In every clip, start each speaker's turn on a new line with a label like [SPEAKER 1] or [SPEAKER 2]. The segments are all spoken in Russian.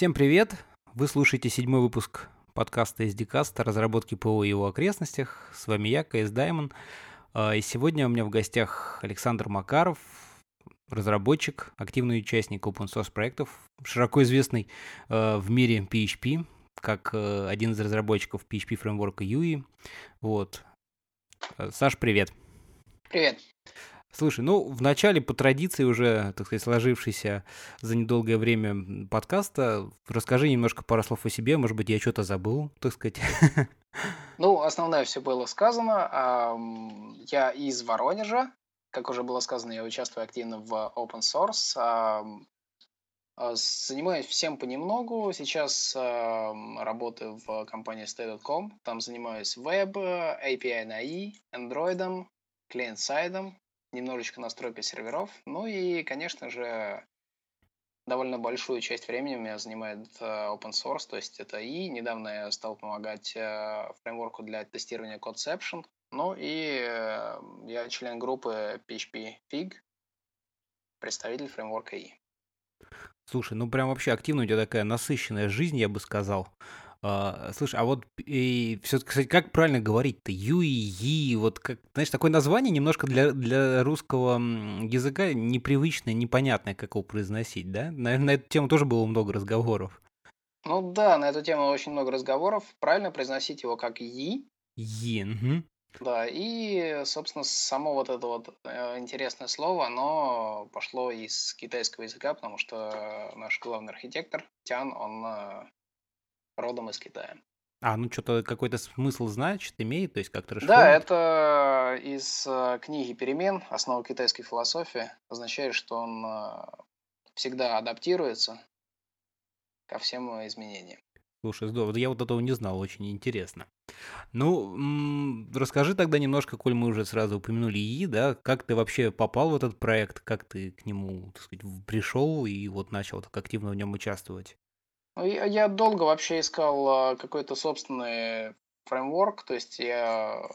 [SPEAKER 1] Всем привет! Вы слушаете седьмой выпуск подкаста SDCast о разработке ПО и его окрестностях. С вами я, КС Даймон. А, и сегодня у меня в гостях Александр Макаров, разработчик, активный участник open source проектов, широко известный а, в мире PHP, как а, один из разработчиков PHP фреймворка UI. Вот. Саш, привет.
[SPEAKER 2] Привет.
[SPEAKER 1] Слушай, ну, в начале по традиции уже, так сказать, сложившейся за недолгое время подкаста, расскажи немножко пару слов о себе, может быть, я что-то забыл, так сказать.
[SPEAKER 2] Ну, основное все было сказано. Я из Воронежа, как уже было сказано, я участвую активно в open source. А, занимаюсь всем понемногу. Сейчас работаю в компании stay.com. Там занимаюсь веб, API на I, Android, клиент-сайдом, немножечко настройкой серверов. Ну и, конечно же, довольно большую часть времени у меня занимает э, open source, то есть это и недавно я стал помогать э, фреймворку для тестирования Codeception, ну и э, я член группы PHP Fig, представитель фреймворка И.
[SPEAKER 1] Слушай, ну прям вообще активно у тебя такая насыщенная жизнь, я бы сказал. А, слушай, а вот и все, кстати, как правильно говорить-то? Ю и вот как, знаешь, такое название немножко для, для русского языка непривычное, непонятное, как его произносить, да? Наверное, на эту тему тоже было много разговоров.
[SPEAKER 2] Ну да, на эту тему очень много разговоров. Правильно произносить его как Yi.
[SPEAKER 1] Yi, угу.
[SPEAKER 2] Да, и, собственно, само вот это вот э, интересное слово, оно пошло из китайского языка, потому что наш главный архитектор Тян, он э, родом из Китая.
[SPEAKER 1] А, ну что-то какой-то смысл значит, имеет, то есть как-то
[SPEAKER 2] Да, это из э, книги «Перемен. Основа китайской философии». Означает, что он э, всегда адаптируется ко всем изменениям.
[SPEAKER 1] Слушай, здорово. Я вот этого не знал, очень интересно. Ну, расскажи тогда немножко, коль мы уже сразу упомянули ИИ, да, как ты вообще попал в этот проект, как ты к нему, так сказать, пришел и вот начал так активно в нем участвовать?
[SPEAKER 2] Ну, я, долго вообще искал а, какой-то собственный фреймворк, то есть я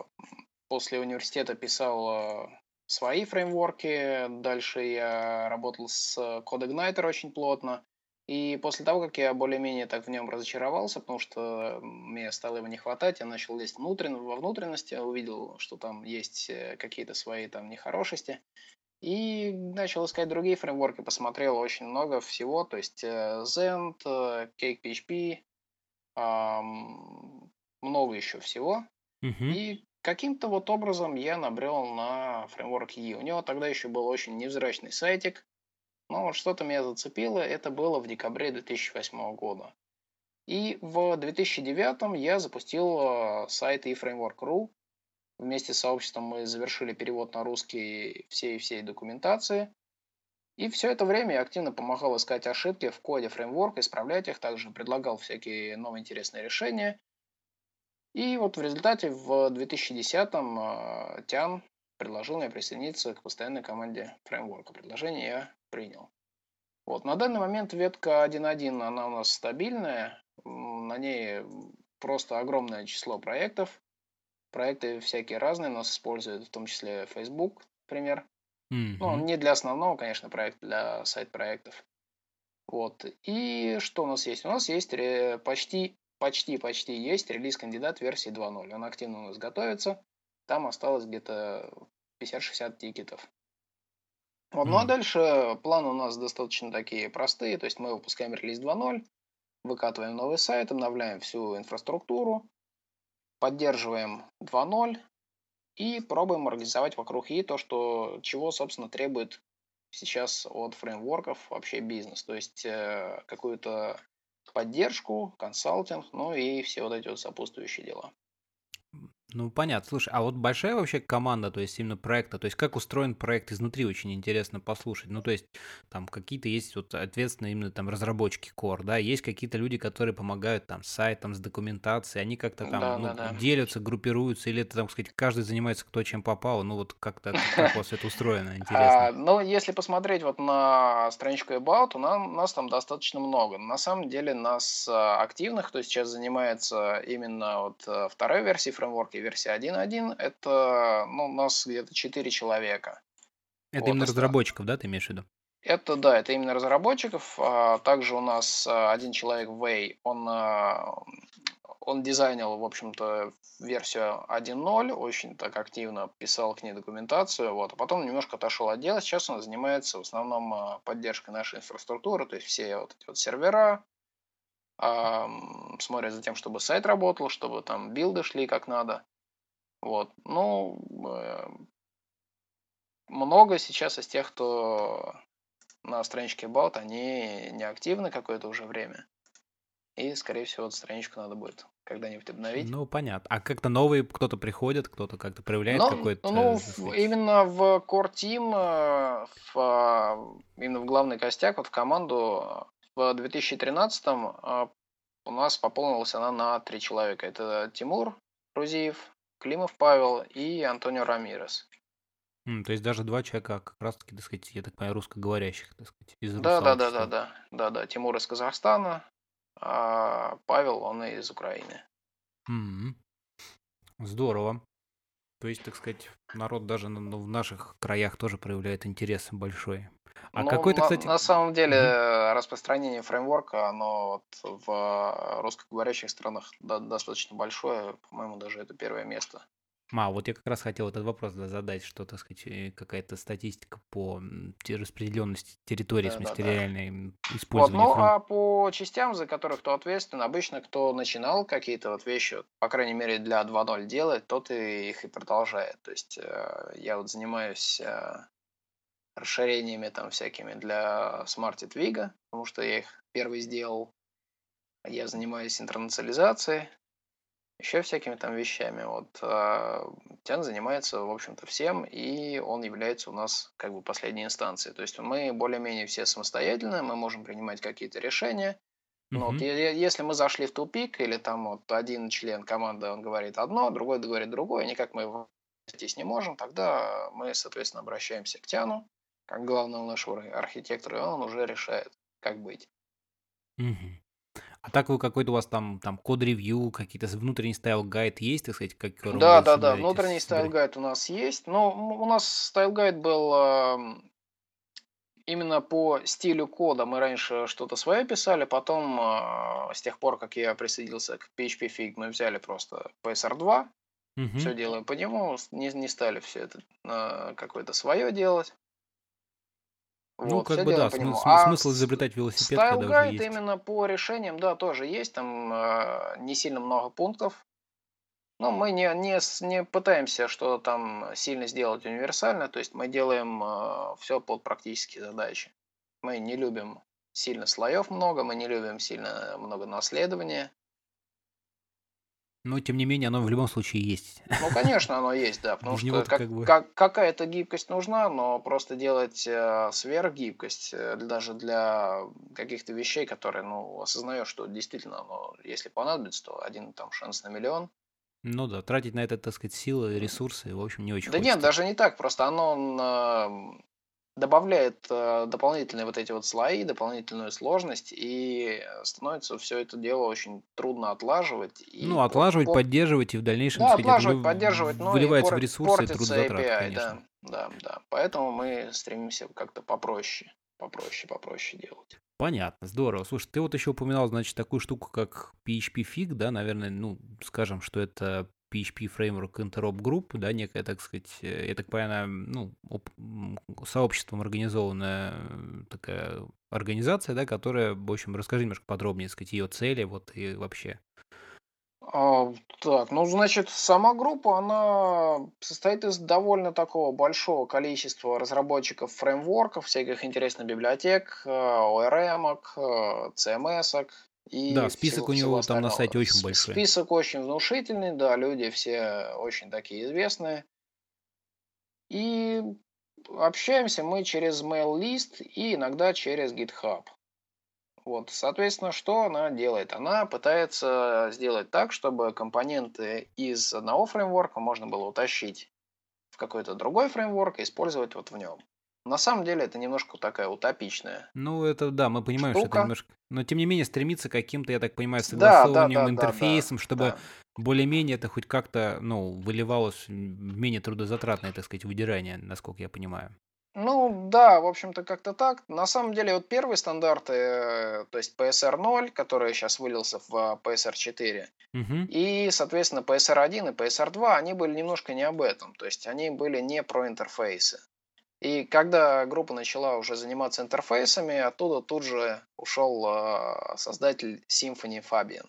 [SPEAKER 2] после университета писал а, свои фреймворки, дальше я работал с CodeIgniter очень плотно, и после того, как я более-менее так в нем разочаровался, потому что мне стало его не хватать, я начал лезть внутрен, во внутренности, увидел, что там есть э, какие-то свои там нехорошести, и начал искать другие фреймворки, посмотрел очень много всего, то есть э, Zend, э, CakePHP, много еще всего.
[SPEAKER 1] Uh-huh.
[SPEAKER 2] И каким-то вот образом я набрел на фреймворк E. У него тогда еще был очень невзрачный сайтик, но что-то меня зацепило, это было в декабре 2008 года. И в 2009 я запустил э, сайт eFramework.ru, Вместе с сообществом мы завершили перевод на русский всей всей документации. И все это время я активно помогал искать ошибки в коде фреймворка, исправлять их, также предлагал всякие новые интересные решения. И вот в результате в 2010-м э, Тян предложил мне присоединиться к постоянной команде фреймворка. Предложение я принял. Вот, на данный момент ветка 1.1, она у нас стабильная, на ней просто огромное число проектов, проекты всякие разные, нас используют, в том числе Facebook, например. Mm-hmm. Ну, не для основного, конечно, проекта, для сайт-проектов. Вот. И что у нас есть? У нас есть почти, почти, почти есть релиз-кандидат версии 2.0. Он активно у нас готовится. Там осталось где-то 50-60 тикетов. Вот. Mm-hmm. Ну а дальше планы у нас достаточно такие простые. То есть мы выпускаем релиз 2.0, выкатываем новый сайт, обновляем всю инфраструктуру, поддерживаем 2.0 и пробуем организовать вокруг И то, что, чего, собственно, требует сейчас от фреймворков вообще бизнес. То есть э, какую-то поддержку, консалтинг, ну и все вот эти вот сопутствующие дела.
[SPEAKER 1] Ну, понятно. Слушай, а вот большая вообще команда, то есть именно проекта, то есть как устроен проект изнутри, очень интересно послушать. Ну, то есть там какие-то есть вот ответственные именно там разработчики core, да, есть какие-то люди, которые помогают там с сайтом, с документацией, они как-то там
[SPEAKER 2] да,
[SPEAKER 1] ну,
[SPEAKER 2] да, да.
[SPEAKER 1] делятся, группируются, или это, там сказать, каждый занимается кто чем попал, ну вот как-то как у вас это устроено, интересно.
[SPEAKER 2] А, ну, если посмотреть вот на страничку About, у нас, нас там достаточно много. На самом деле нас а, активных, кто сейчас занимается именно вот а, второй версией фреймворка, и версия 1.1, это ну, у нас где-то 4 человека.
[SPEAKER 1] Это вот, именно разработчиков, да, ты имеешь в виду?
[SPEAKER 2] Это, да, это именно разработчиков. А также у нас а, один человек, Вэй, он, а, он дизайнил, в общем-то, версию 1.0, очень так активно писал к ней документацию, вот, а потом немножко отошел от дела. Сейчас он занимается в основном поддержкой нашей инфраструктуры, то есть все вот эти вот сервера, смотрят за тем, чтобы сайт работал, чтобы там билды шли как надо. Вот. Ну, э, много сейчас из тех, кто на страничке About, они не активны какое-то уже время. И, скорее всего, эту страничку надо будет когда-нибудь обновить.
[SPEAKER 1] Ну, понятно. А как-то новые кто-то приходит, кто-то как-то проявляет
[SPEAKER 2] Но,
[SPEAKER 1] какой-то...
[SPEAKER 2] Ну, именно в Core Team, э, в, а, именно в главный костяк, вот в команду в 2013 а, у нас пополнилась она на три человека. Это Тимур Рузиев, Климов Павел и Антонио Рамирес.
[SPEAKER 1] М, то есть даже два человека, как раз таки, так сказать, я так понимаю, русскоговорящих, так сказать, из
[SPEAKER 2] Да, да, да, да, да, да, да. Тимур из Казахстана, а Павел, он из Украины.
[SPEAKER 1] М, Здорово. То есть, так сказать, народ даже ну, в наших краях тоже проявляет интерес большой.
[SPEAKER 2] А ну, какой-то, на, кстати... на самом деле угу. распространение фреймворка, оно вот в русскоговорящих странах до, достаточно большое, по-моему, даже это первое место.
[SPEAKER 1] А, вот я как раз хотел этот вопрос задать, что, так сказать, э, какая-то статистика по распределенности территории, да, в смысле, да, реальной да. использования.
[SPEAKER 2] Вот, ну, а по частям, за которых кто ответственен, обычно кто начинал какие-то вот вещи, по крайней мере, для 2.0 делать, тот и их и продолжает. То есть э, я вот занимаюсь э, расширениями там всякими для Smarted Vigo, потому что я их первый сделал. Я занимаюсь интернационализацией, еще всякими там вещами. Вот а Тян занимается, в общем-то, всем, и он является у нас как бы последней инстанцией. То есть мы более-менее все самостоятельные, мы можем принимать какие-то решения. Но вот если мы зашли в тупик, или там вот один член команды, он говорит одно, другой говорит другое, никак мы здесь не можем, тогда мы, соответственно, обращаемся к Цяну, как главному нашего архитектора, и он уже решает, как быть.
[SPEAKER 1] Угу. А так вы какой-то у вас там, там code review, какие-то внутренний style guide есть, так сказать, как
[SPEAKER 2] Да, да, да, внутренний style guide у нас есть. Но у нас style guide был именно по стилю кода. Мы раньше что-то свое писали, потом э, с тех пор, как я присоединился к PHP-FIG, мы взяли просто PSR2, угу. все делаем по нему, не, не стали все это э, какое-то свое делать.
[SPEAKER 1] Ну, вот, как бы да, смысл, а смысл изобретать велосипед, когда уже есть.
[SPEAKER 2] именно по решениям, да, тоже есть, там э, не сильно много пунктов. Но мы не, не, не пытаемся что-то там сильно сделать универсально, то есть мы делаем э, все под практические задачи. Мы не любим сильно слоев много, мы не любим сильно много наследования.
[SPEAKER 1] Но, тем не менее, оно в любом случае есть.
[SPEAKER 2] Ну, конечно, оно есть, да. Потому что как, как бы... как, какая-то гибкость нужна, но просто делать э, сверхгибкость э, даже для каких-то вещей, которые, ну, осознаешь, что действительно, оно, если понадобится, то один там шанс на миллион.
[SPEAKER 1] Ну да, тратить на это, так сказать, силы, ресурсы, в общем, не очень
[SPEAKER 2] Да
[SPEAKER 1] хочется.
[SPEAKER 2] нет, даже не так, просто оно добавляет э, дополнительные вот эти вот слои, дополнительную сложность, и становится все это дело очень трудно отлаживать.
[SPEAKER 1] И ну, отлаживать, по... поддерживать и в дальнейшем
[SPEAKER 2] да, отлаживать, поддерживать, но
[SPEAKER 1] выливается пор... в ресурсы и трудозатраты,
[SPEAKER 2] API,
[SPEAKER 1] конечно.
[SPEAKER 2] Да, да, да. Поэтому мы стремимся как-то попроще, попроще, попроще делать.
[SPEAKER 1] Понятно, здорово. Слушай, ты вот еще упоминал, значит, такую штуку, как PHP Fig, да, наверное, ну, скажем, что это PHP фреймворк Interop Group, да, некая, так сказать, э, я так понимаю, ну, сообществом организованная э, такая организация, да, которая, в общем, расскажи немножко подробнее, так сказать, ее цели, вот и вообще.
[SPEAKER 2] А, так, ну, значит, сама группа, она состоит из довольно такого большого количества разработчиков фреймворков, всяких интересных библиотек, ORM, CMS,
[SPEAKER 1] и да, список у него там на сайте очень большой.
[SPEAKER 2] Список очень внушительный, да, люди все очень такие известные. И общаемся мы через mail-лист и иногда через GitHub. Вот, соответственно, что она делает? Она пытается сделать так, чтобы компоненты из одного фреймворка можно было утащить в какой-то другой фреймворк и использовать вот в нем. На самом деле это немножко такая утопичная.
[SPEAKER 1] Ну, это да, мы понимаем, штука. что это немножко. Но тем не менее стремиться к каким-то, я так понимаю, согласованием, да, да, да, интерфейсом, да, чтобы да. более-менее это хоть как-то, ну, выливалось в менее трудозатратное, так сказать, выдирание, насколько я понимаю.
[SPEAKER 2] Ну да, в общем-то как-то так. На самом деле вот первые стандарты, э, то есть PSR 0, который сейчас вылился в PSR 4,
[SPEAKER 1] Угу.
[SPEAKER 2] и, соответственно, PSR 1 и PSR 2, они были немножко не об этом. То есть они были не про интерфейсы. И когда группа начала уже заниматься интерфейсами, оттуда тут же ушел э, создатель Symfony Fabian.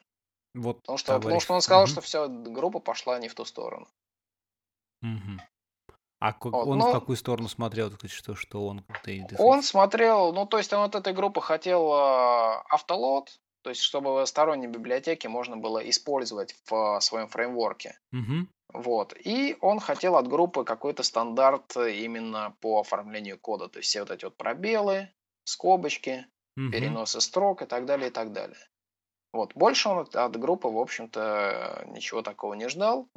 [SPEAKER 1] Вот
[SPEAKER 2] Потому что, потому что он сказал,
[SPEAKER 1] Мгм.
[SPEAKER 2] что все, группа пошла не в ту сторону.
[SPEAKER 1] Мгм. А как-
[SPEAKER 2] Вот,
[SPEAKER 1] он
[SPEAKER 2] ну-
[SPEAKER 1] в какую сторону смотрел, что, что он и, так
[SPEAKER 2] Он смотрел, ну то есть он от этой группы хотел э, автолот, то есть чтобы сторонние библиотеки можно было использовать в своем фреймворке.
[SPEAKER 1] Мгм.
[SPEAKER 2] Вот. И он хотел от группы какой-то стандарт э, именно по оформлению кода. То есть все вот эти вот пробелы, скобочки,
[SPEAKER 1] Мгм.
[SPEAKER 2] переносы строк и так далее, и так далее. Вот. Больше он от группы, в общем-то, ничего такого не ждал.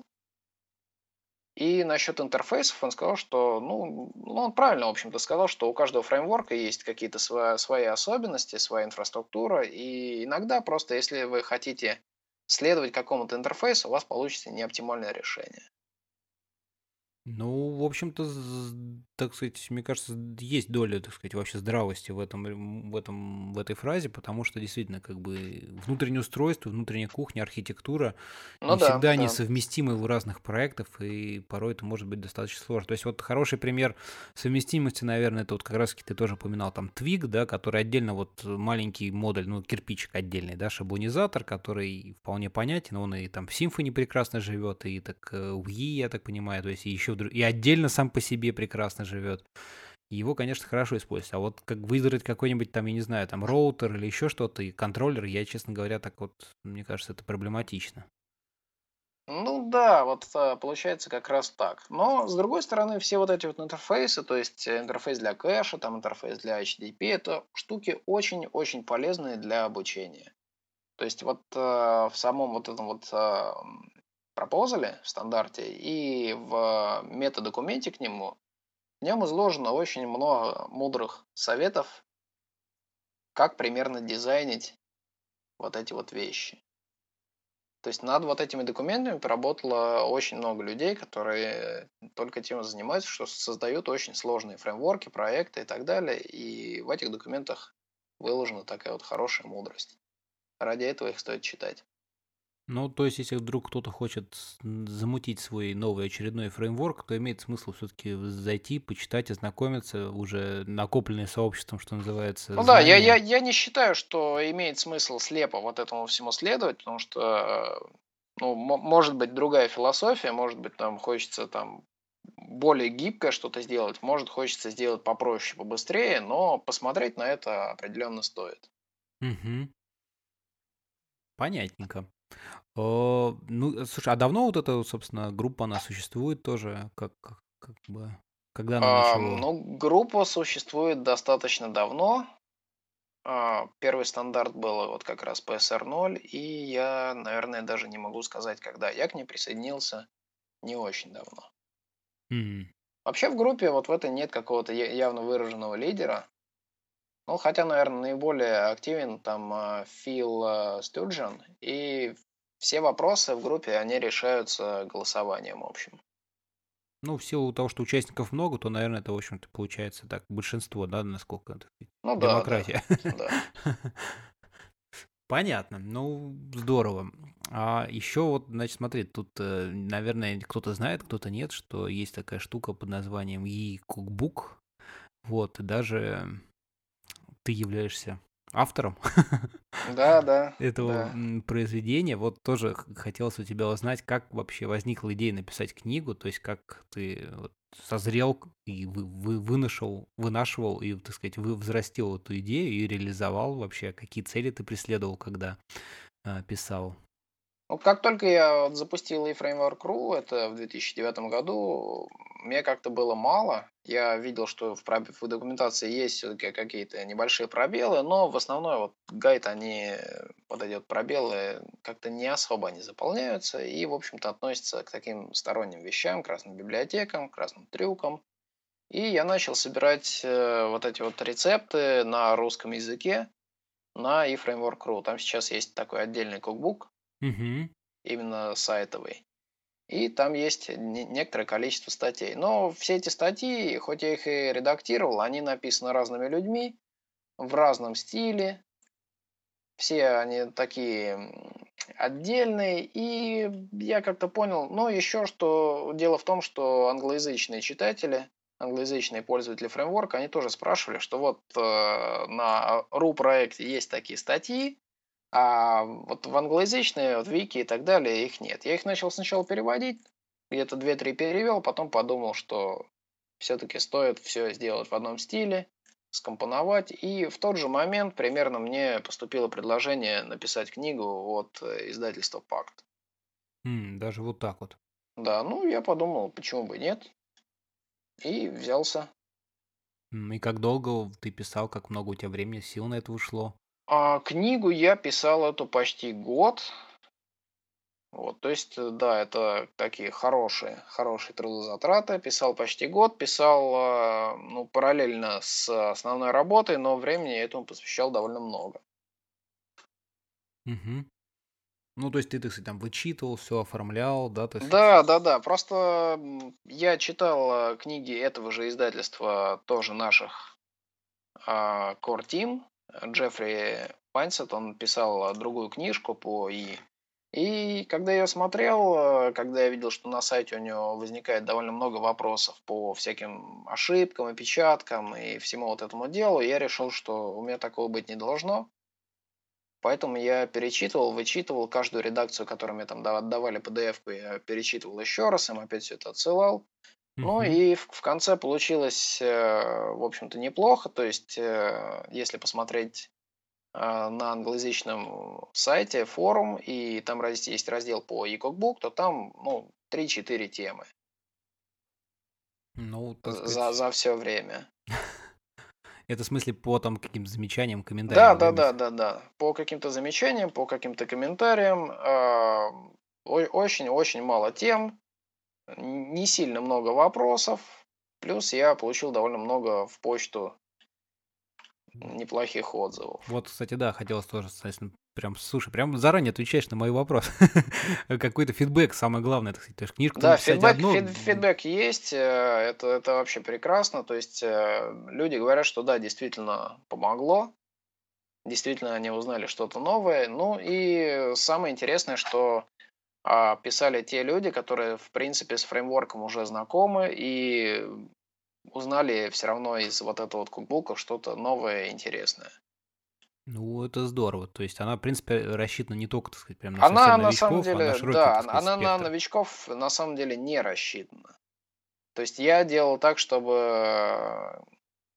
[SPEAKER 2] И насчет интерфейсов он сказал, что, ну, ну, он правильно, в общем-то, сказал, что у каждого фреймворка есть какие-то свои, свои особенности, своя инфраструктура, и иногда просто, если вы хотите следовать какому-то интерфейсу, у вас получится неоптимальное решение.
[SPEAKER 1] Ну, в общем-то, так сказать, мне кажется, есть доля, так сказать, вообще здравости в этом, в этом, в этой фразе, потому что действительно, как бы внутреннее устройство, внутренняя кухня, архитектура
[SPEAKER 2] Ну
[SPEAKER 1] не
[SPEAKER 2] да,
[SPEAKER 1] всегда
[SPEAKER 2] да.
[SPEAKER 1] несовместимы в разных проектах, и порой это может быть достаточно сложно. То есть вот хороший пример совместимости, наверное, это вот как раз-таки ты тоже упоминал там Twig, да, который отдельно вот маленький модуль, ну, кирпичик отдельный, да, шаблонизатор, который вполне понятен, он и там в Symfony прекрасно живет, и так э, в E, я так понимаю, то есть и еще и отдельно сам по себе прекрасно живет. Его, конечно, хорошо использовать. А вот как выиграть какой-нибудь там, я не знаю, там роутер или еще что-то, и контроллер, я, честно говоря, так вот, мне кажется, это проблематично.
[SPEAKER 2] Ну да, вот а, получается как раз так. Но с другой стороны, все вот эти вот интерфейсы, то есть э, интерфейс для кэша, там интерфейс для HTTP, это штуки очень-очень полезные для обучения. То есть вот э, в самом вот этом вот э, пропозале, в стандарте и в метадокументе к нему, в нем изложено очень много мудрых советов, как примерно дизайнить вот эти вот вещи. То есть над вот этими документами поработало очень много людей, которые только тем занимаются, что создают очень сложные фреймворки, проекты и так далее. И в этих документах выложена такая вот хорошая мудрость. Ради этого их стоит читать.
[SPEAKER 1] Ну, то есть, если вдруг кто-то хочет замутить свой новый очередной фреймворк, то имеет смысл все-таки зайти, почитать, ознакомиться, уже накопленное сообществом, что называется,
[SPEAKER 2] Ну да, я, я,
[SPEAKER 1] знания.
[SPEAKER 2] я не считаю, что имеет смысл слепо вот этому всему следовать, потому что, э, ну, мо- может быть другая философия, может быть там хочется там более гибкое что-то сделать, может хочется сделать попроще, побыстрее, но посмотреть на это определенно стоит.
[SPEAKER 1] Мгм. Понятненько. О, ну, слушай, а давно вот эта, собственно, группа, она существует тоже? Как, как, как бы, когда она
[SPEAKER 2] А,
[SPEAKER 1] начала?
[SPEAKER 2] ну, группа существует достаточно давно. А, Первый стандарт был вот как раз PSR 0, и я, наверное, даже не могу сказать, когда. Я к ней присоединился не очень давно.
[SPEAKER 1] М,
[SPEAKER 2] Вообще в группе вот в этой нет какого-то явно выраженного лидера. Ну, хотя, наверное, наиболее активен там а, Фил а, Стюджен, и все вопросы в группе, они решаются голосованием, в общем.
[SPEAKER 1] Ну, в силу того, что участников много, то, наверное, это, в общем-то, получается так, большинство, да, насколько это
[SPEAKER 2] Ну да, да,
[SPEAKER 1] демократия.
[SPEAKER 2] да.
[SPEAKER 1] Понятно, ну, здорово. А еще вот, значит, смотри, тут, э, наверное, кто-то знает, кто-то нет, что есть такая штука под названием e-cookbook. Вот, и даже ты являешься автором
[SPEAKER 2] Да, да,
[SPEAKER 1] этого
[SPEAKER 2] да.
[SPEAKER 1] произведения. Вот тоже хотелось у тебя узнать, как вообще возникла идея написать книгу, то есть как ты вот созрел и вы, вы- вынашивал, вынашивал и, так сказать, вы взрастил эту идею и реализовал вообще, какие цели ты преследовал, когда а, писал.
[SPEAKER 2] Ну, как только я запустил eFramework.ru, это в 2009 году, мне как-то было мало. Я видел, что в, проб- в документации есть все-таки какие-то небольшие пробелы, но в основном вот гайд, они, вот эти вот пробелы как-то не особо они заполняются и, в общем-то, относятся к таким сторонним вещам, к разным библиотекам, к разным трюкам. И я начал собирать э, вот эти вот рецепты на русском языке на eFramework.ru. Там сейчас есть такой отдельный кукбук,
[SPEAKER 1] Мгм.
[SPEAKER 2] именно сайтовый. и там есть некоторое количество статей. Но все эти статьи, хоть я их и редактировал, они написаны разными людьми, в разном стиле. Все они такие отдельные. И я как-то понял, ну еще что дело в том, что англоязычные читатели, англоязычные пользователи фреймворка, они тоже спрашивали, что вот э, на RU проекте есть такие статьи, а вот в англоязычные, вот вики и так далее, их нет. Я их начал сначала переводить, где-то 2-3 перевел, потом подумал, что все-таки стоит все сделать в одном стиле, скомпоновать. И в тот же момент примерно мне поступило предложение написать книгу от э, издательства «Пакт».
[SPEAKER 1] М, даже вот так вот.
[SPEAKER 2] Да, ну я подумал, почему бы нет. И взялся.
[SPEAKER 1] И как долго ты писал, как много у тебя времени, сил на это ушло?
[SPEAKER 2] А, книгу я писал эту почти год. Вот, то есть, э, да, это такие хорошие, хорошие трудозатраты. Писал почти год, писал, а, ну, параллельно с основной работой, но времени этому посвящал довольно много.
[SPEAKER 1] Угу. Ну, то есть ты, так сказать, там вычитывал, все оформлял, да? То
[SPEAKER 2] Да, да, да. Просто я читал а, книги этого же издательства, тоже наших Core Team. Джеффри Пансет, он писал другую книжку по И. И когда я смотрел, э, когда я видел, что на сайте у него возникает довольно много вопросов по всяким ошибкам, опечаткам и всему вот этому делу, я решил, что у меня такого быть не должно. Поэтому я перечитывал, вычитывал каждую редакцию, которую мне там отдавали PDF-ку, я перечитывал еще раз, им опять все это отсылал. Ну и в, в конце получилось, э, в общем-то, неплохо. То есть, э, если посмотреть э, на англоязычном сайте форум, и там есть раздел по e-cookbook, то там ну, 3-4 темы.
[SPEAKER 1] Ну, сказать...
[SPEAKER 2] за, за все время.
[SPEAKER 1] Это в смысле по там каким-то замечаниям, комментариям?
[SPEAKER 2] Да, да, да, да, да. По каким-то замечаниям, по каким-то комментариям. Очень-очень мало тем не сильно много вопросов. Плюс я получил довольно много в почту неплохих отзывов.
[SPEAKER 1] Вот, кстати, да, хотелось тоже, соответственно, прям, слушай, прям заранее отвечаешь на мой вопрос. Какой-то фидбэк, самое главное, так сказать. То есть книжку
[SPEAKER 2] да, фидбэк, одну... фид, фидбэк есть, э, это, это вообще прекрасно. То есть э, люди говорят, что да, действительно помогло, действительно они узнали что-то новое. Ну и самое интересное, что писали те люди, которые, в принципе, с фреймворком уже знакомы и узнали все равно из вот этого вот кукбука что-то новое и интересное.
[SPEAKER 1] Ну, это здорово. То есть она, в принципе, рассчитана не только, так сказать, прям
[SPEAKER 2] на она, на самом деле, а на да, сказать, она спектр. на новичков на самом деле не рассчитана. То есть я делал так, чтобы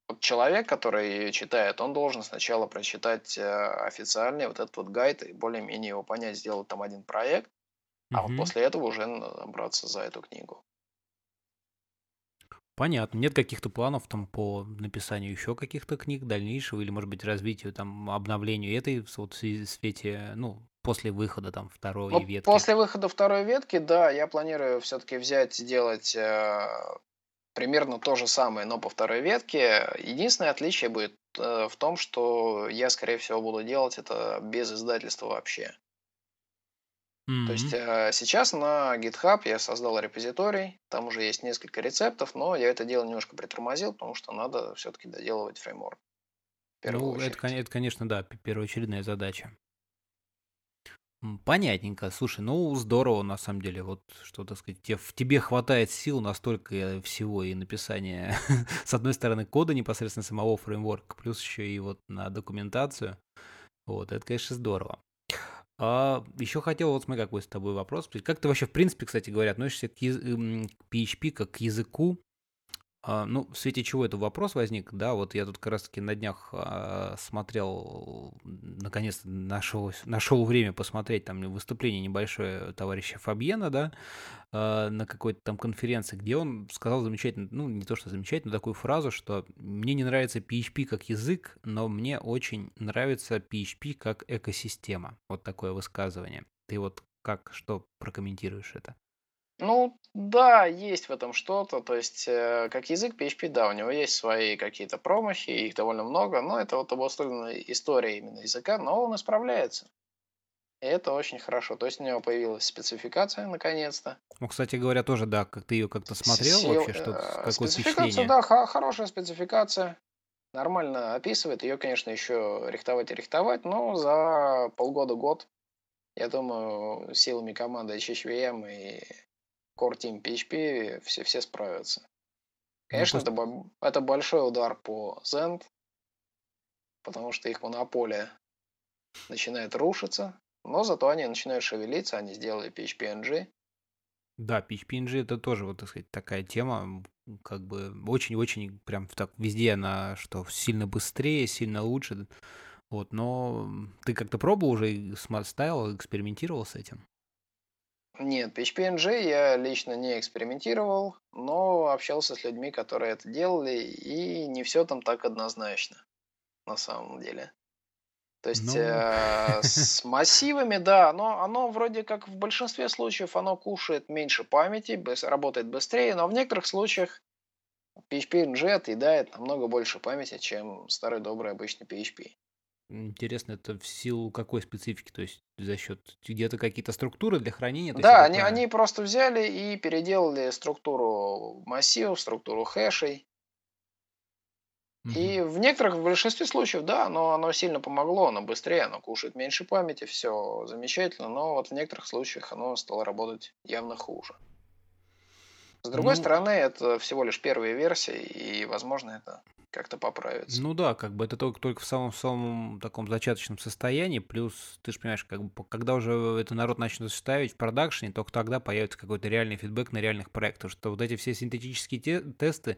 [SPEAKER 2] вот человек, который читает, он должен сначала прочитать э, официальный вот этот вот гайд и более-менее его понять, сделать там один проект, а вот после этого уже браться за эту книгу.
[SPEAKER 1] Понятно. Нет каких-то планов там по написанию еще каких-то книг дальнейшего или, может быть, развитию, там, обновлению этой вот в свете, ну, после выхода там второй ну, ветки?
[SPEAKER 2] После выхода второй ветки, да, я планирую все-таки взять, сделать э, примерно то же самое, но по второй ветке. Единственное отличие будет э, в том, что я, скорее всего, буду делать это без издательства вообще. Mm-hmm. То есть э, сейчас на GitHub я создал репозиторий, там уже есть несколько рецептов, но я это дело немножко притормозил, потому что надо все-таки доделывать фреймворк.
[SPEAKER 1] Ну, это, это, конечно, да, первоочередная задача. Понятненько. Слушай, ну здорово на самом деле. Вот что, так сказать, тебе, в тебе хватает сил настолько всего и написания, с одной стороны, кода непосредственно самого фреймворка, плюс еще и вот на документацию. Вот, это, конечно, здорово. А, еще хотел, вот смотри, какой с тобой вопрос. Как ты вообще, в принципе, кстати говоря, относишься к, к PHP как к языку, ну, в свете чего этот вопрос возник, да, вот я тут как раз-таки на днях а, смотрел, наконец-то нашел, нашел время посмотреть там выступление небольшое товарища Фабьена, да, а, на какой-то там конференции, где он сказал замечательно, ну, не то что замечательно, такую фразу, что мне не нравится PHP как язык, но мне очень нравится PHP как экосистема. Вот такое высказывание. Ты вот как, что прокомментируешь это?
[SPEAKER 2] Ну, да, есть в этом что-то. То есть, э, как язык PHP, да, у него есть свои какие-то промахи, их довольно много, но это вот обусловлена история именно языка, но он исправляется. И это очень хорошо. То есть у него появилась спецификация наконец-то.
[SPEAKER 1] Ну, кстати говоря, тоже, да, как ты ее как-то смотрел Сил, вообще, что
[SPEAKER 2] э, какое спецификация, да, хорошая спецификация. Нормально описывает. Ее, конечно, еще рихтовать и рихтовать, но за полгода-год, я думаю, силами команды HHVM и Core Team PHP все, все справятся. Ну, конечно, ну, это, это большой удар по Zend, потому что их монополия начинает рушиться, но зато они начинают шевелиться, они сделали PHP-NG.
[SPEAKER 1] Да, PHP-NG это тоже, вот, так сказать, такая тема, как бы очень-очень прям так везде она, что сильно быстрее, сильно лучше. Вот, но ты как-то пробовал уже, ставил, экспериментировал с этим?
[SPEAKER 2] Нет, PHP-NG я лично не экспериментировал, но общался с людьми, которые это делали, и не все там так однозначно на самом деле. То есть ну... э, с массивами, да, но оно вроде как в большинстве случаев оно кушает меньше памяти, работает быстрее, но в некоторых случаях PHP NG отъедает намного больше памяти, чем старый добрый обычный PHP.
[SPEAKER 1] Интересно, это в силу какой специфики? То есть за счет где-то какие-то структуры для хранения?
[SPEAKER 2] Да, они, они просто взяли и переделали структуру массивов, структуру хэшей. И в некоторых, в большинстве случаев, да, но оно сильно помогло, оно быстрее, оно кушает меньше памяти, все замечательно, но вот в некоторых случаях оно стало работать явно хуже. С другой ну, стороны, это всего лишь первая версия, и, возможно, это как-то поправится.
[SPEAKER 1] Ну да, как бы это только, только в самом самом таком зачаточном состоянии, плюс ты же понимаешь, как бы когда уже это народ начнет ставить в продакшене, только тогда появится какой-то реальный фидбэк на реальных проектах, что вот эти все синтетические те тесты,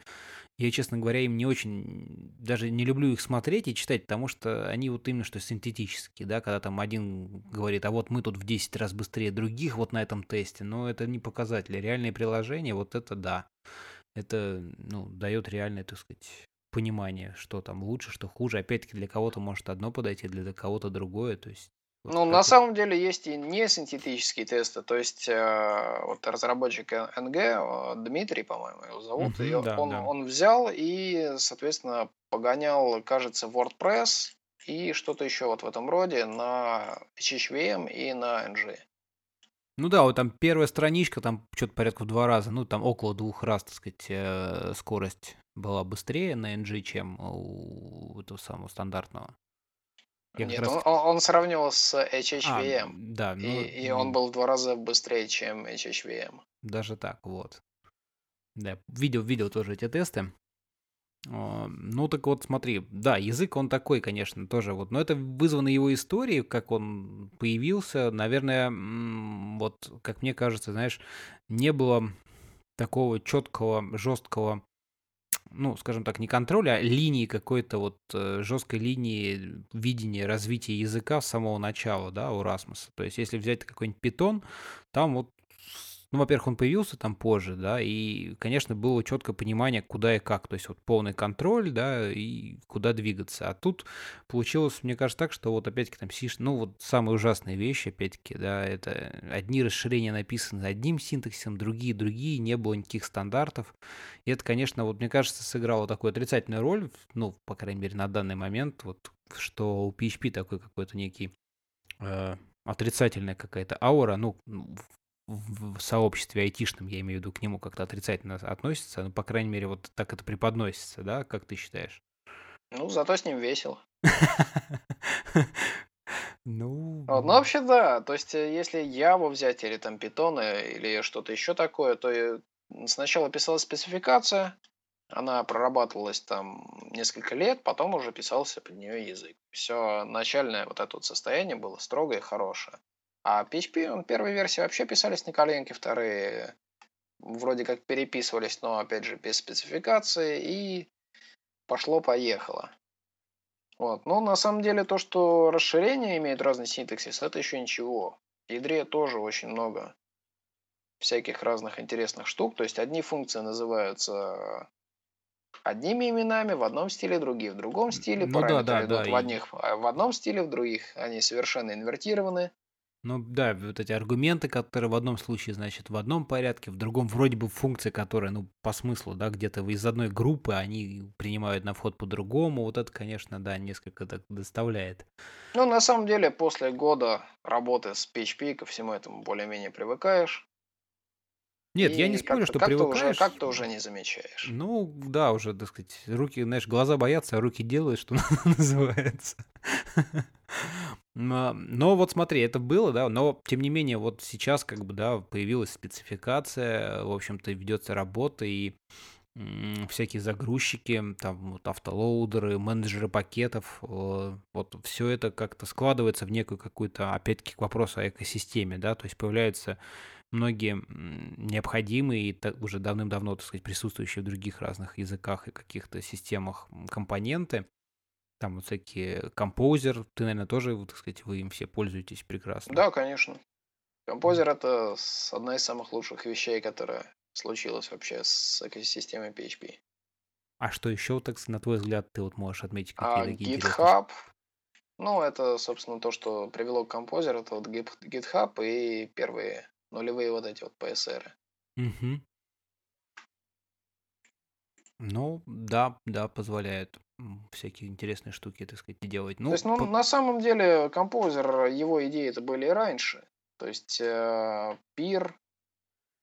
[SPEAKER 1] я, честно говоря, им не очень, даже не люблю их смотреть и читать, потому что они вот именно что синтетические, да, когда там один говорит, а вот мы тут в 10 раз быстрее других вот на этом тесте, но это не показатели. Реальные приложения, вот это да. Это, ну, дает реальное, так сказать, понимание, что там лучше, что хуже. Опять-таки для кого-то может одно подойти, для кого-то другое. То есть
[SPEAKER 2] вот ну, на это... самом деле есть и не синтетические тесты. То есть, э, вот разработчик НГ, э, Дмитрий, по-моему, его зовут, угу, и да, он, да. он взял и, соответственно, погонял, кажется, WordPress и что-то еще вот в этом роде на HHVM и на NG.
[SPEAKER 1] Ну да, вот там первая страничка, там что-то порядка в два раза, ну там около двух раз, так сказать, э, скорость была быстрее на NG, чем у этого самого стандартного.
[SPEAKER 2] Я Нет, раз... он, он сравнивал с HHVM. А, да, ну, и, и он был в два раза быстрее, чем HHVM.
[SPEAKER 1] Даже так, вот. Да, видел, видел тоже эти тесты. Ну, так вот, смотри, да, язык он такой, конечно, тоже вот, но это вызвано его историей, как он появился, наверное, вот, как мне кажется, знаешь, не было такого четкого, жесткого, ну, скажем так, не контроля, а линии какой-то вот э, жесткой линии видения развития языка с самого начала, да, у Расмуса. То есть, если взять какой-нибудь питон, там вот ну, во-первых, он появился там позже, да, и, конечно, было четкое понимание, куда и как, то есть вот полный контроль, да, и куда двигаться. А тут получилось, мне кажется, так, что вот опять-таки там сиш, ну, вот самые ужасные вещи, опять-таки, да, это одни расширения написаны одним синтаксисом, другие другие, не было никаких стандартов. И это, конечно, вот мне кажется, сыграло такую отрицательную роль, ну, по крайней мере, на данный момент, вот, что у PHP такой какой-то некий э, отрицательная какая-то аура, ну, в сообществе айтишном, я имею в виду, к нему как-то отрицательно относится, ну, по крайней мере, вот так это преподносится, да, как ты считаешь?
[SPEAKER 2] Ну, зато с ним весело. Ну... Ну, вообще, да. То есть, э, если Яву взять или там питоны или что-то еще такое, то сначала писалась спецификация, она прорабатывалась там несколько лет, потом уже писался под нее язык. Все начальное вот это вот состояние было строгое и хорошее. А PHP, он первые версии вообще писались на коленке, вторые вроде как переписывались, но опять же без спецификации, и пошло-поехало. Вот. Но на самом деле то, что расширение имеет разный синтаксис, это еще ничего. В ядре тоже очень много всяких разных интересных штук. То есть одни функции называются одними именами, в одном стиле, другие в другом стиле. Ну, Параметры да, да, идут да, в, одних, и... в одном стиле, в других они совершенно инвертированы.
[SPEAKER 1] Ну да, вот эти аргументы, которые в одном случае, значит, в одном порядке, в другом вроде бы функции, которые, ну, по смыслу, да, где-то из одной группы, они принимают на вход по-другому. Вот это, конечно, да, несколько так доставляет.
[SPEAKER 2] Ну, на самом деле, после года работы с PHP ко всему этому более-менее привыкаешь.
[SPEAKER 1] Нет, я не спорю, что привыкаешь.
[SPEAKER 2] Как-то уже не замечаешь.
[SPEAKER 1] Ну, да, уже, так сказать, руки, знаешь, глаза боятся, а руки делают, что называется. Но, но вот смотри, это было, да, но тем не менее вот сейчас как бы, да, появилась спецификация, в общем-то, ведется работа, и всякие загрузчики, там вот автолоудеры, менеджеры пакетов, э, вот все это как-то складывается в некую какую-то, опять-таки, к вопросу о экосистеме, да, то есть появляются многие необходимые и уже давным-давно, так сказать, присутствующие в других разных языках и каких-то системах компоненты, там вот всякие композер, ты, наверное, тоже, так сказать, вы им все пользуетесь прекрасно.
[SPEAKER 2] Да, конечно. Композер это одна из самых лучших вещей, которая случилась вообще с экосистемой PHP.
[SPEAKER 1] А что еще, так на твой взгляд, ты вот можешь отметить
[SPEAKER 2] какие-то а, GitHub, ну, это, собственно, то, что привело к композер, это вот GitHub и первые нулевые вот эти вот PSR.
[SPEAKER 1] Угу. Ну, да, да, позволяет всякие интересные штуки, так сказать, делать.
[SPEAKER 2] Ну, То есть, ну, по... на самом деле, композер, его идеи это были и раньше. То есть, э, пир,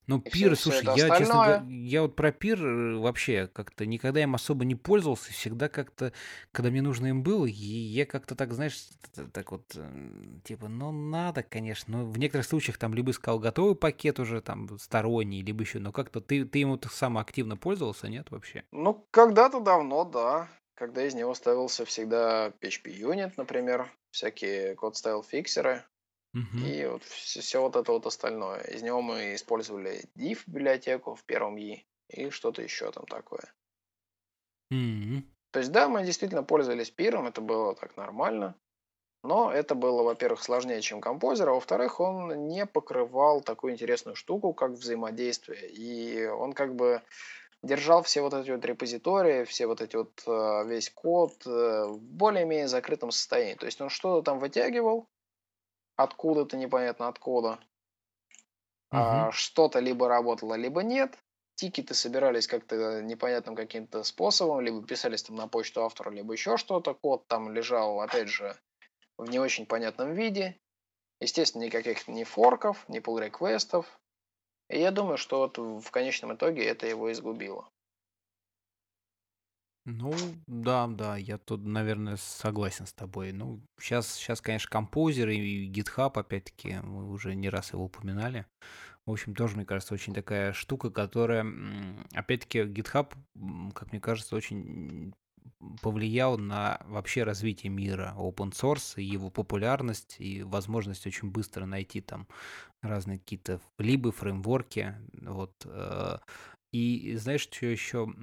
[SPEAKER 1] ну, пир, все, слушай, все я, остальное... честно говоря, я вот про пир э, вообще как-то никогда им особо не пользовался. Всегда как-то, когда мне нужно им было, я как-то так, знаешь, так вот, типа, ну, надо, конечно. Но в некоторых случаях там либо искал готовый пакет уже там сторонний, либо еще, но как-то ты, ты ему сам активно пользовался, нет, вообще?
[SPEAKER 2] Ну, когда-то давно, да. Когда из него ставился всегда PHPUnit, например, всякие code style fixer ы. И вот все, все вот это вот остальное. Из него мы использовали diff библиотеку в первом Yii и что-то еще там такое. То есть, да, мы действительно пользовались PEAR ом, это было так нормально. Но это было, во-первых, сложнее, чем Composer, а во-вторых, он не покрывал такую интересную штуку, как взаимодействие. И он как бы держал все вот эти вот репозитории, все вот эти вот э, весь код э, в более-менее закрытом состоянии. То есть он что-то там вытягивал, откуда-то непонятно откуда. Угу. Что-то либо работало, либо нет. Тикеты собирались как-то непонятным каким-то способом, либо писались там на почту автора, либо еще что-то. Код там лежал, опять же, в не очень понятном виде. Естественно, никаких ни форков, ни pull реквестов. И я думаю, что вот в конечном итоге это его изгубило.
[SPEAKER 1] Ну, да, да, я тут, наверное, согласен с тобой. Ну, сейчас, сейчас, конечно, композер и GitHub, опять-таки, мы уже не раз его упоминали. В общем, тоже, мне кажется, очень такая штука, которая, опять-таки, GitHub, как мне кажется, очень повлиял на вообще развитие мира open source и его популярность и возможность очень быстро найти там разные какие-то либо фреймворки, вот. Э, и знаешь, что еще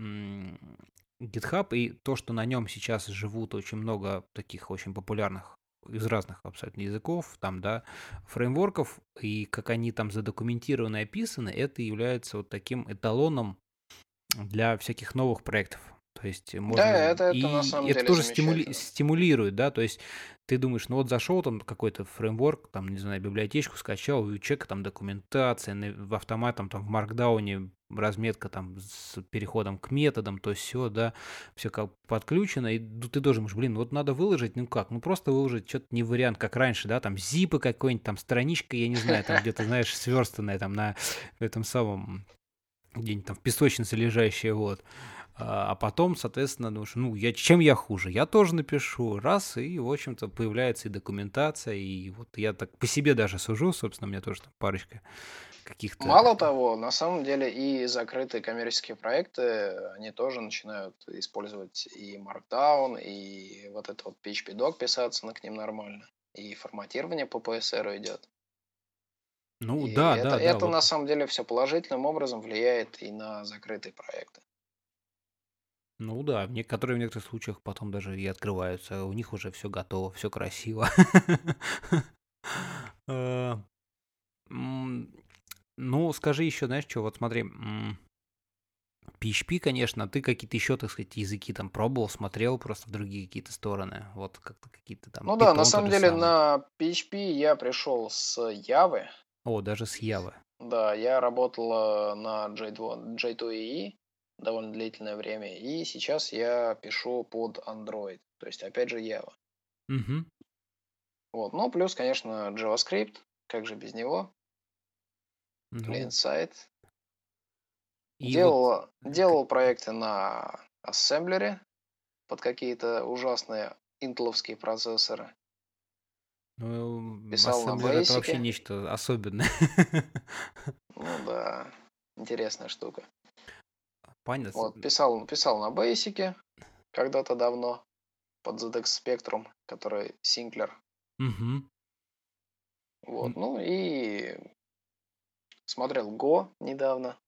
[SPEAKER 1] GitHub и то, что на нем сейчас живут очень много таких очень популярных из разных абсолютно языков, там, да, фреймворков, и как они там задокументированы и описаны, это является вот таким эталоном для всяких новых проектов. То есть можно...
[SPEAKER 2] Да, это, и это на самом
[SPEAKER 1] это
[SPEAKER 2] деле
[SPEAKER 1] тоже стимули... стимулирует, да, то есть ты думаешь, ну вот зашел там какой-то фреймворк, там, не знаю, библиотечку скачал, и у человека там документация, в автоматом там в маркдауне разметка там с переходом к методам, то все, да, все как подключено, и ты тоже думаешь, блин, вот надо выложить, ну как, ну просто выложить, что-то не вариант, как раньше, да, там зипы какой-нибудь, там страничка, я не знаю, там где-то, знаешь, сверстанная там на этом самом, где-нибудь там в песочнице лежащая, вот. А, а потом, соответственно, думаешь, ну, я, чем я хуже? Я тоже напишу, раз, и, в общем-то, появляется и документация, и вот я так по себе даже сужу, собственно, у меня тоже там парочка каких-то...
[SPEAKER 2] Мало того, на самом деле и закрытые коммерческие проекты, они тоже начинают использовать и Markdown, и вот это вот PHP-doc писаться на к ним нормально, и форматирование по PSR идет.
[SPEAKER 1] Ну и да,
[SPEAKER 2] это,
[SPEAKER 1] да,
[SPEAKER 2] это
[SPEAKER 1] да.
[SPEAKER 2] на вот. самом деле все положительным образом влияет и на закрытые проекты.
[SPEAKER 1] Ну да, в которые в некоторых случаях потом даже и открываются, у них уже все готово, все красиво. Э, ну, скажи еще, знаешь, что, вот смотри, PHP, конечно, ты какие-то еще, так сказать, языки там пробовал, смотрел просто в другие какие-то стороны, вот как-то какие-то там.
[SPEAKER 2] Ну да, на самом деле на PHP я пришел с Java.
[SPEAKER 1] О, даже с Java.
[SPEAKER 2] Да, я работал на J2, J2EE довольно длительное время, и сейчас я пишу под Android, то есть опять же Java.
[SPEAKER 1] Угу.
[SPEAKER 2] Вот, ну плюс, конечно, JavaScript, как же без него. Ну, Клиент-сайт. Делал, вот... делал проекты на ассемблере под какие-то ужасные интеловские процессоры.
[SPEAKER 1] Ну, Писал на Basic. это вообще нечто особенное.
[SPEAKER 2] Ну да, интересная штука.
[SPEAKER 1] Понятно.
[SPEAKER 2] Вот, писал, писал на Basic когда-то давно под ZX Spectrum, который Синклер.
[SPEAKER 1] Угу.
[SPEAKER 2] Вот, ну и смотрел Go недавно.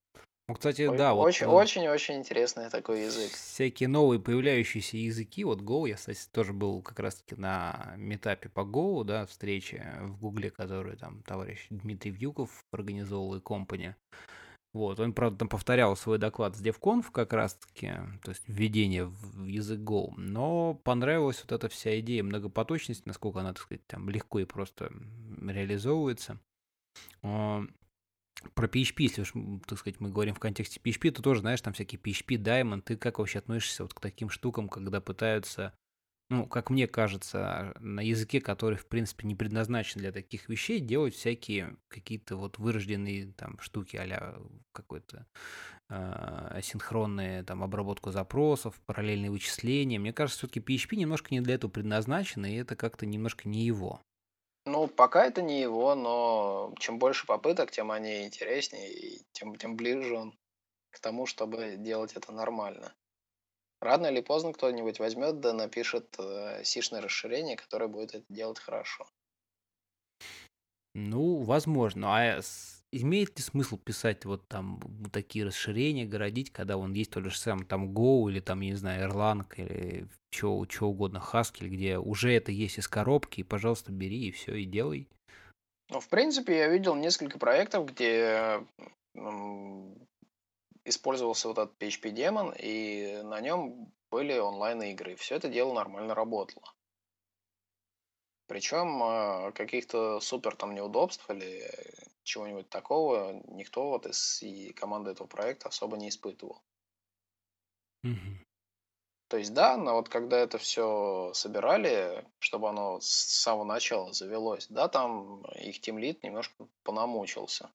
[SPEAKER 1] Ну, кстати, Ой, да,
[SPEAKER 2] вот очень, вот, очень, очень интересный такой язык.
[SPEAKER 1] Всякие новые появляющиеся языки, вот Go, я, кстати, тоже был как раз-таки на метапе по Go, да, встрече в Гугле, которую там товарищ Дмитрий Вьюков организовал и компания. Вот, он, правда, там повторял свой доклад с DevConf как раз-таки, то есть введение в язык Go, но понравилась вот эта вся идея многопоточности, насколько она, так сказать, там легко и просто реализовывается. А, про PHP, если уж, так сказать, мы говорим в контексте PHP, то тоже, знаешь, там всякие PHP, Diamond, ты как вообще относишься вот к таким штукам, когда пытаются, ну, как мне кажется, на языке, который, в принципе, не предназначен для таких вещей, делать всякие какие-то вот вырожденные там штуки а какой-то э, асинхронные там обработку запросов, параллельные вычисления. Мне кажется, все-таки PHP немножко не для этого предназначен, и это как-то немножко не его.
[SPEAKER 2] Ну, пока это не его, но чем больше попыток, тем они интереснее, и тем, тем ближе он к тому, чтобы делать это нормально. Рано или поздно кто-нибудь возьмет да напишет э, сишное расширение, которое будет это делать хорошо.
[SPEAKER 1] Ну, возможно. А имеет ли смысл писать вот там такие расширения, городить, когда он есть то же самое там Go или там, я не знаю, Erlang или что, что угодно, Haskell, где уже это есть из коробки, и, пожалуйста, бери и все, и делай.
[SPEAKER 2] Ну, в принципе, я видел несколько проектов, где использовался вот этот PHP демон, и на нем были онлайн-игры. Все это дело нормально работало. Причем а, каких-то супер там неудобств или чего-нибудь такого никто вот из и команды этого проекта особо не испытывал.
[SPEAKER 1] Угу.
[SPEAKER 2] То есть, да, но вот когда это все собирали, чтобы оно с самого начала завелось, да, там их тимлит немножко понамучился.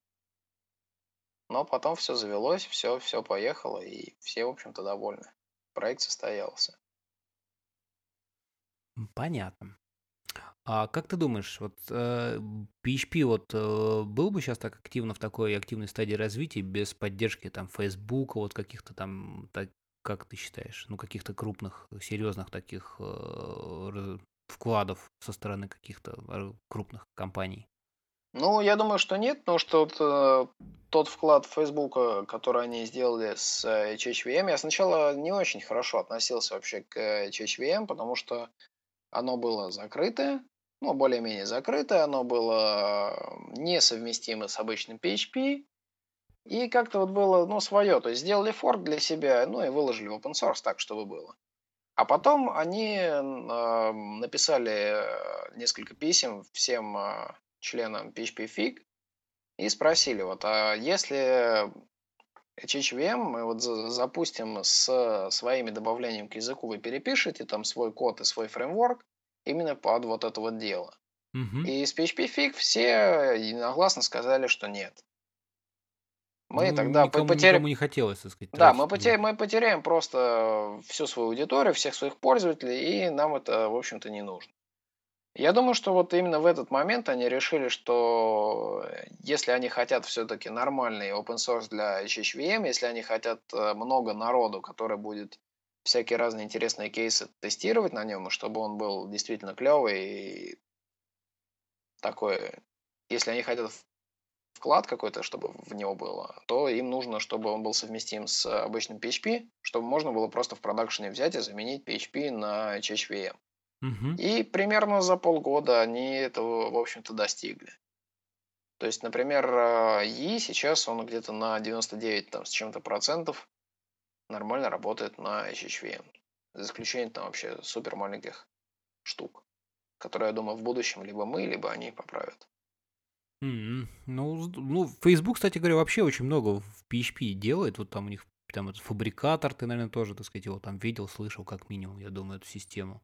[SPEAKER 2] Но потом все завелось, все, все поехало, и все, в общем-то, довольны. Проект состоялся.
[SPEAKER 1] Понятно. А как ты думаешь, вот э, PHP вот э, был бы сейчас так активно в такой активной стадии развития без поддержки там Facebook, вот каких-то там так, как ты считаешь, ну, каких-то крупных, серьезных таких э, вкладов со стороны каких-то э, крупных компаний?
[SPEAKER 2] Ну, я думаю, что нет, потому что вот, э, тот вклад Facebook, который они сделали с э, HHVM, я сначала не очень хорошо относился вообще к HHVM, потому что оно было закрытое, ну, более-менее закрытое, оно было несовместимо с обычным PHP, и как-то вот было, ну, свое. То есть сделали форк для себя, ну, и выложили в open source так, чтобы было. А потом они э, написали несколько писем всем э, членам PHP Fig и спросили, вот, а если HHVM мы вот запустим с своими добавлениями к языку, вы перепишете там свой код и свой фреймворк именно под вот это вот дело.
[SPEAKER 1] Угу.
[SPEAKER 2] И с PHP Fig все единогласно сказали, что нет. Мы ну, тогда
[SPEAKER 1] никому, потеряем... никому не хотелось, так сказать.
[SPEAKER 2] Да, мы, потеряем, мы потеряем просто всю свою аудиторию, всех своих пользователей, и нам это, в общем-то, не нужно. Я думаю, что вот именно в этот момент они решили, что если они хотят все-таки нормальный open source для HHVM, если они хотят э, много народу, который будет всякие разные интересные кейсы тестировать на нем, чтобы он был действительно клевый и такой, если они хотят вклад какой-то, чтобы в него было, то им нужно, чтобы он был совместим с обычным PHP, чтобы можно было просто в продакшене взять и заменить PHP на HHVM.
[SPEAKER 1] Угу.
[SPEAKER 2] И примерно за полгода они этого, в общем-то, достигли. То есть, например, E сейчас он где-то на 99 там, с чем-то процентов нормально работает на HHVM. За исключением там вообще супер маленьких штук, которые, я думаю, в будущем либо мы, либо они поправят.
[SPEAKER 1] Mm-hmm. Ну, ну, Facebook, кстати говоря, вообще очень много в PHP делает. Вот там у них там этот фабрикатор, ты, наверное, тоже, так сказать, его там видел, слышал, как минимум, я думаю, эту систему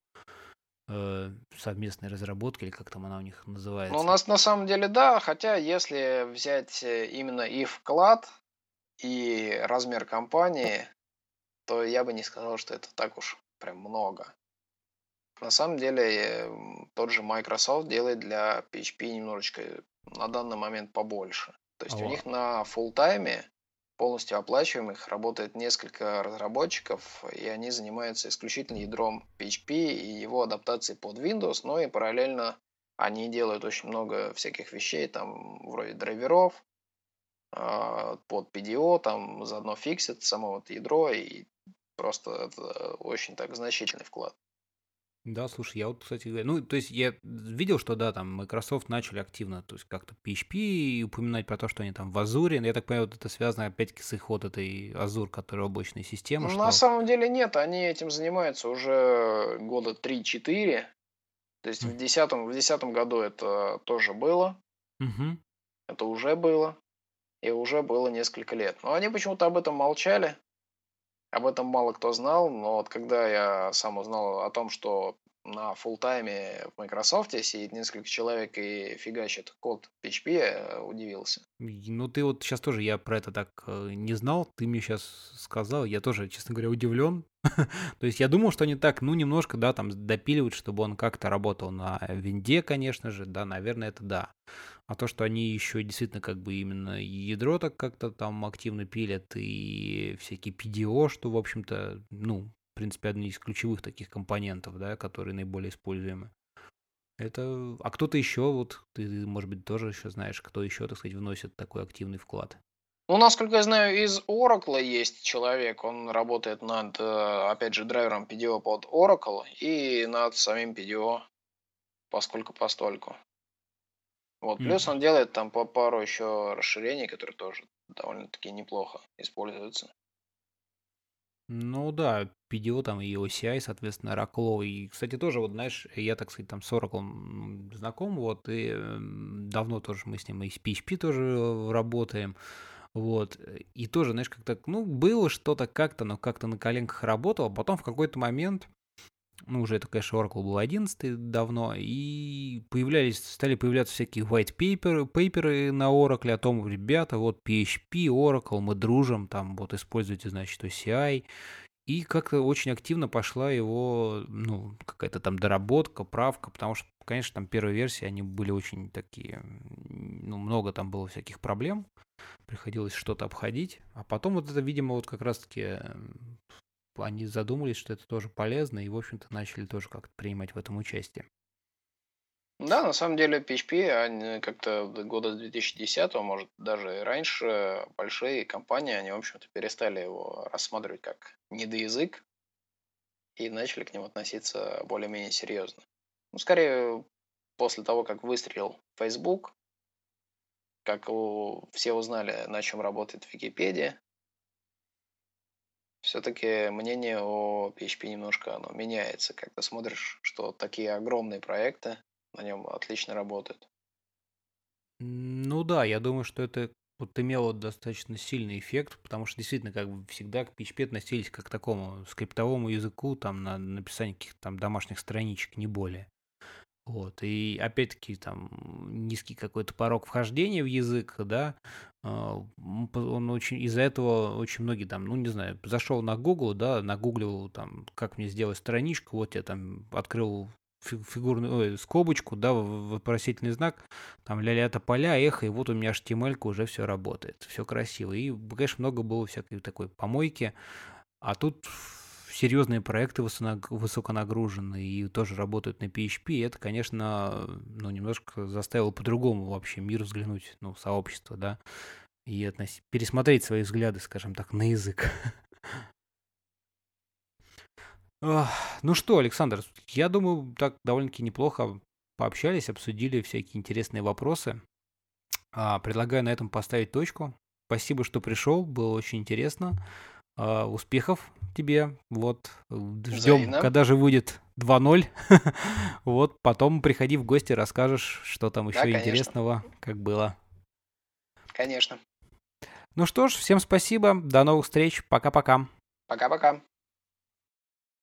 [SPEAKER 1] э, совместной разработки, или как там она у них называется.
[SPEAKER 2] Ну, у нас на самом деле да, хотя если взять э, именно и вклад, и размер компании, то я бы не сказал, что это так уж прям много. На самом деле, тот же Microsoft делает для PHP немножечко на данный момент побольше. То есть О. у них на full тайме полностью оплачиваемых работает несколько разработчиков, и они занимаются исключительно ядром PHP и его адаптацией под Windows, но и параллельно они делают очень много всяких вещей, там вроде драйверов, а, под PDO, там заодно фиксит само вот ядро, и просто это очень так значительный вклад.
[SPEAKER 1] Да, слушай, я вот, кстати говоря, ну, то есть я видел, что, да, там Microsoft начали активно, то есть как-то PHP упоминать про то, что они там в Azure, я так понимаю, вот это связано опять-таки с их вот этой Azure, которая облачная система.
[SPEAKER 2] Ну, что... на самом деле нет, они этим занимаются уже года 3-4, то есть mm. в 2010 в 10 году это тоже было,
[SPEAKER 1] mm-hmm.
[SPEAKER 2] это уже было, и уже было несколько лет. Но они почему-то об этом молчали, об этом мало кто знал, но вот когда я сам узнал о том, что на фултайме в Microsoft сидит несколько человек и фигачит код PHP, я удивился.
[SPEAKER 1] Ну, ты вот сейчас тоже, я про это так э, не знал, ты мне сейчас сказал, я тоже, честно говоря, удивлен. То есть я думал, что они так, ну, немножко, да, там допиливают, чтобы он как-то работал на винде, конечно же, да, наверное, это да. А то, что они еще действительно как бы именно ядро так как-то там активно пилят и всякие PDO, что, в общем-то, ну, в принципе, одни из ключевых таких компонентов, да, которые наиболее используемы. Это... А кто-то еще, вот ты, может быть, тоже еще знаешь, кто еще, так сказать, вносит такой активный вклад?
[SPEAKER 2] Ну, насколько я знаю, из Oracle есть человек, он работает над, э, опять же, драйвером PDO под Oracle и над самим PDO поскольку постольку. Вот. Плюс он делает там по пару еще расширений, которые тоже довольно-таки неплохо используются.
[SPEAKER 1] Ну да, PDO там и OCI, соответственно, Oracle. И, кстати, тоже, вот знаешь, я, так сказать, там с Oracle знаком, вот, и давно тоже мы с ним и с PHP тоже э, работаем. Вот. И тоже, знаешь, как-то, ну, было что-то как-то, но как-то на коленках работало. Потом в какой-то момент ну, уже это, конечно, Oracle был 11 давно, и появлялись, стали появляться всякие white paper, пейперы на Oracle о том, ребята, вот PHP, Oracle, мы дружим, там, вот используйте, значит, OCI, и как-то очень активно пошла его, ну, какая-то там доработка, правка, потому что, конечно, там первые версии, они были очень такие, ну, много там было всяких проблем, приходилось что-то обходить, а потом вот это, видимо, вот как раз-таки они задумались, что это тоже полезно, и, в общем-то, начали тоже как-то принимать в этом участие.
[SPEAKER 2] Да, на самом деле PHP как-то года 2010, может даже и раньше, большие компании, они, в общем-то, перестали его рассматривать как недоязык и начали к нему относиться более-менее серьезно. Ну, скорее, после того, как выстрелил Facebook, как все узнали, на чем работает Википедия, все-таки мнение о PHP немножко оно меняется, когда смотришь, что такие огромные проекты на нем отлично работают.
[SPEAKER 1] Ну да, я думаю, что это вот имело достаточно сильный эффект, потому что действительно, как бы всегда к PHP относились как к такому скриптовому языку, там, на написание каких-то там домашних страничек, не более. Вот, и опять-таки там низкий какой-то порог вхождения в язык, да, а, он очень, из-за этого очень многие там, ну не знаю, зашел на Google, да, нагуглил там, как мне сделать страничку, вот я там открыл фигурную ой, скобочку, да, вопросительный знак, там ля-ля-то поля, эхо, и вот у меня HTML уже все работает, все красиво. И, конечно, много было всякой такой помойки, а тут серьезные проекты высоконагруженные и тоже работают на PHP, и это, конечно, ну, немножко заставило по-другому вообще мир взглянуть, ну, сообщество, да, и относ... пересмотреть свои взгляды, скажем так, на язык. Ну что, Александр, я думаю, так довольно-таки неплохо пообщались, обсудили всякие интересные вопросы. А, предлагаю на этом поставить точку. Спасибо, что пришел, было очень интересно. Э, успехов тебе. Вот, ждем, когда же выйдет 2-0. вот, потом приходи в гости, расскажешь, что там еще да, интересного, как было.
[SPEAKER 2] Конечно.
[SPEAKER 1] Ну что ж, всем спасибо. До новых встреч. Пока-пока.
[SPEAKER 2] Пока-пока.